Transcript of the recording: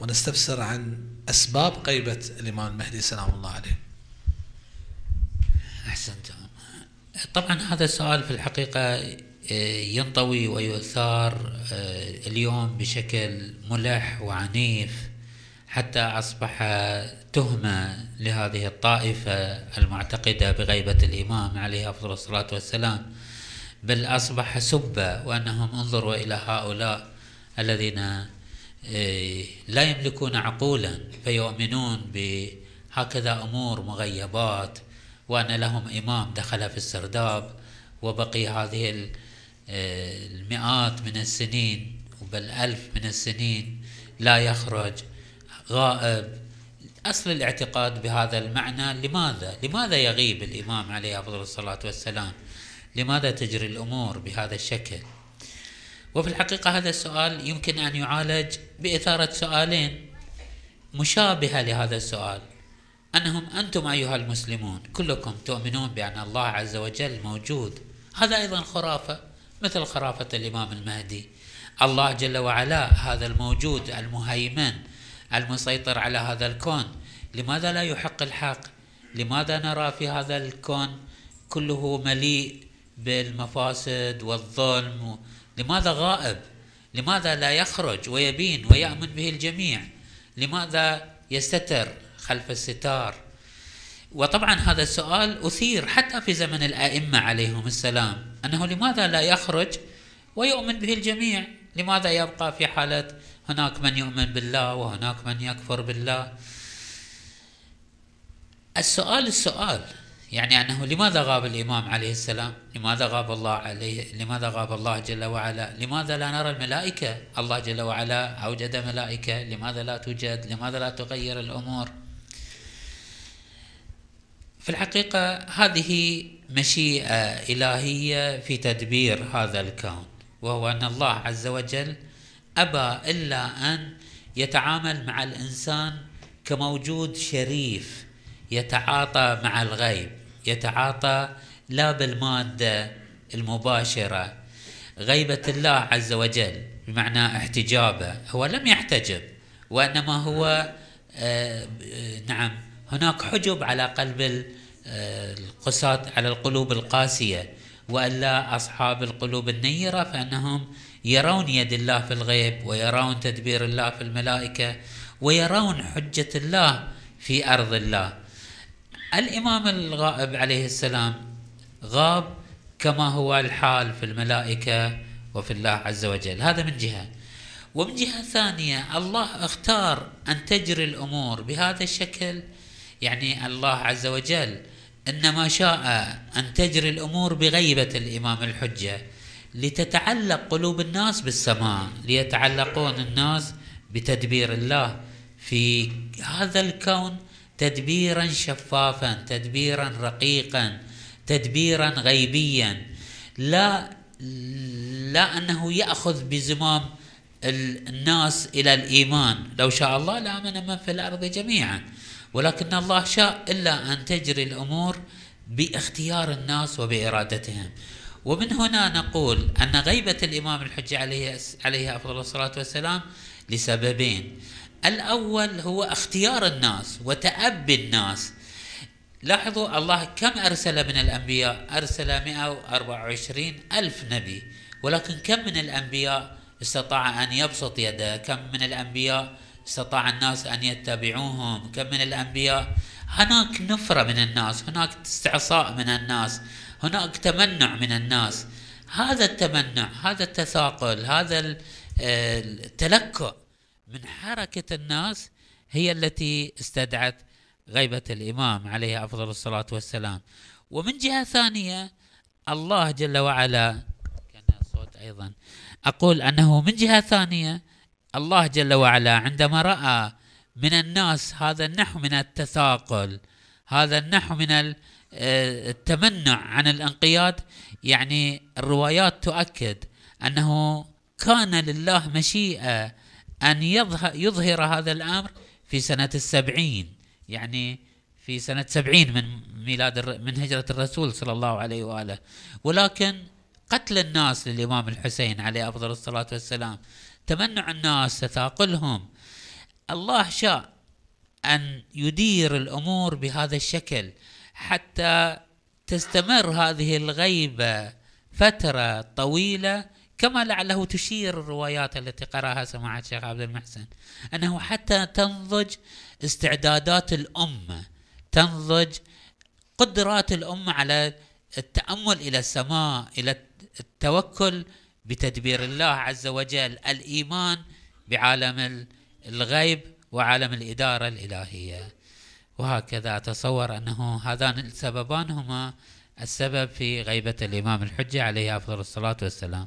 ونستفسر عن أسباب غيبة الإمام المهدي سلام الله عليه. أحسنت. طبعا هذا السؤال في الحقيقة آه، ينطوي ويثار آه، اليوم بشكل ملح وعنيف حتى أصبح تهمة لهذه الطائفة المعتقدة بغيبة الإمام عليه أفضل الصلاة والسلام. بل أصبح سبة وأنهم انظروا إلى هؤلاء الذين لا يملكون عقولا فيؤمنون بهكذا أمور مغيبات وأن لهم إمام دخل في السرداب وبقي هذه آه، المئات من السنين بل ألف من السنين لا يخرج غائب أصل الاعتقاد بهذا المعنى لماذا؟ لماذا يغيب الإمام عليه أفضل الصلاة والسلام؟ لماذا تجري الأمور بهذا الشكل؟ وفي الحقيقة هذا السؤال يمكن أن يعالج بإثارة سؤالين مشابهة لهذا السؤال. أنهم أنتم أيها المسلمون كلكم تؤمنون بأن الله عز وجل موجود. هذا أيضا خرافة مثل خرافة الإمام المهدي. الله جل وعلا هذا الموجود المهيمن المسيطر على هذا الكون. لماذا لا يحق الحق؟ لماذا نرى في هذا الكون كله مليء بالمفاسد والظلم لماذا غائب؟ لماذا لا يخرج ويبين ويأمن به الجميع؟ لماذا يستتر خلف الستار؟ وطبعا هذا السؤال أثير حتى في زمن الأئمة عليهم السلام أنه لماذا لا يخرج ويؤمن به الجميع؟ لماذا يبقى في حالة هناك من يؤمن بالله وهناك من يكفر بالله؟ السؤال السؤال يعني أنه لماذا غاب الإمام عليه السلام؟ لماذا غاب الله عليه؟ لماذا غاب الله جل وعلا؟ لماذا لا نرى الملائكة؟ الله جل وعلا أوجد ملائكة لماذا لا توجد؟ لماذا لا تغير الأمور؟ في الحقيقة هذه مشيئة إلهية في تدبير هذا الكون وهو أن الله عز وجل أبى إلا أن يتعامل مع الإنسان كموجود شريف يتعاطى مع الغيب. يتعاطى لا بالمادة المباشرة. غيبة الله عز وجل بمعنى احتجابه هو لم يحتجب وإنما هو آه نعم هناك حجب على قلب القساة على القلوب القاسية. وألا أصحاب القلوب النيرة فإنهم يرون يد الله في الغيب ويرون تدبير الله في الملائكة ويرون حجة الله في أرض الله. الإمام الغائب عليه السلام غاب كما هو الحال في الملائكة وفي الله عز وجل. هذا من جهة. ومن جهة ثانية الله اختار أن تجري الأمور بهذا الشكل. يعني الله عز وجل إنما شاء أن تجري الأمور بغيبة الإمام الحجة لتتعلق قلوب الناس بالسماء ليتعلقون الناس بتدبير الله. في هذا الكون تدبيرا شفافا تدبيرا رقيقا تدبيرا غيبيا. لا لا أنه يأخذ بزمام الناس إلى الإيمان. لو شاء الله لآمن من في الأرض جميعا. ولكن الله شاء إلا أن تجري الأمور باختيار الناس وبإرادتهم. ومن هنا نقول أن غيبة الإمام الحجه عليه عليه أفضل الصلاة والسلام لسببين. الأول هو اختيار الناس وتأبي الناس. لاحظوا الله كم أرسل من الأنبياء؟ أرسل 124 ألف نبي. ولكن كم من الأنبياء استطاع أن يبسط يده؟ كم من الأنبياء استطاع الناس أن يتبعوهم؟ كم من الأنبياء؟ هناك نفرة من الناس هناك استعصاء من الناس هناك تمنع من الناس. هذا التمنع هذا التثاقل هذا التلكؤ من حركة الناس هي التي استدعت غيبة الإمام عليه أفضل الصلاة والسلام. ومن جهة ثانية الله جل وعلا كان الصوت أيضا أقول أنه من جهة ثانية الله جل وعلا عندما رأى من الناس هذا النحو من التثاقل هذا النحو من آه، التمنع عن الانقياد يعني الروايات تؤكد أنه كان لله مشيئة أن يظهر هذا الأمر في سنة السبعين يعني في سنة سبعين من ميلاد من هجرة الرسول صلى الله عليه وآله. ولكن قتل الناس للإمام الحسين عليه أفضل الصلاة والسلام تمنع الناس تثاقلهم. الله شاء أن يدير الأمور بهذا الشكل حتى تستمر هذه الغيبة فترة طويلة كما لعله تشير الروايات التي قرأها سماحة الشيخ عبد المحسن أنه حتى تنضج استعدادات الأمة تنضج قدرات الأمة على التأمل إلى السماء إلى التوكل بتدبير الله عز وجل الإيمان بعالم الغيب وعالم الإدارة الإلهية. وهكذا أتصور أنه هذان السببان هما السبب في غيبة الإمام الحجة عليه أفضل الصلاة والسلام.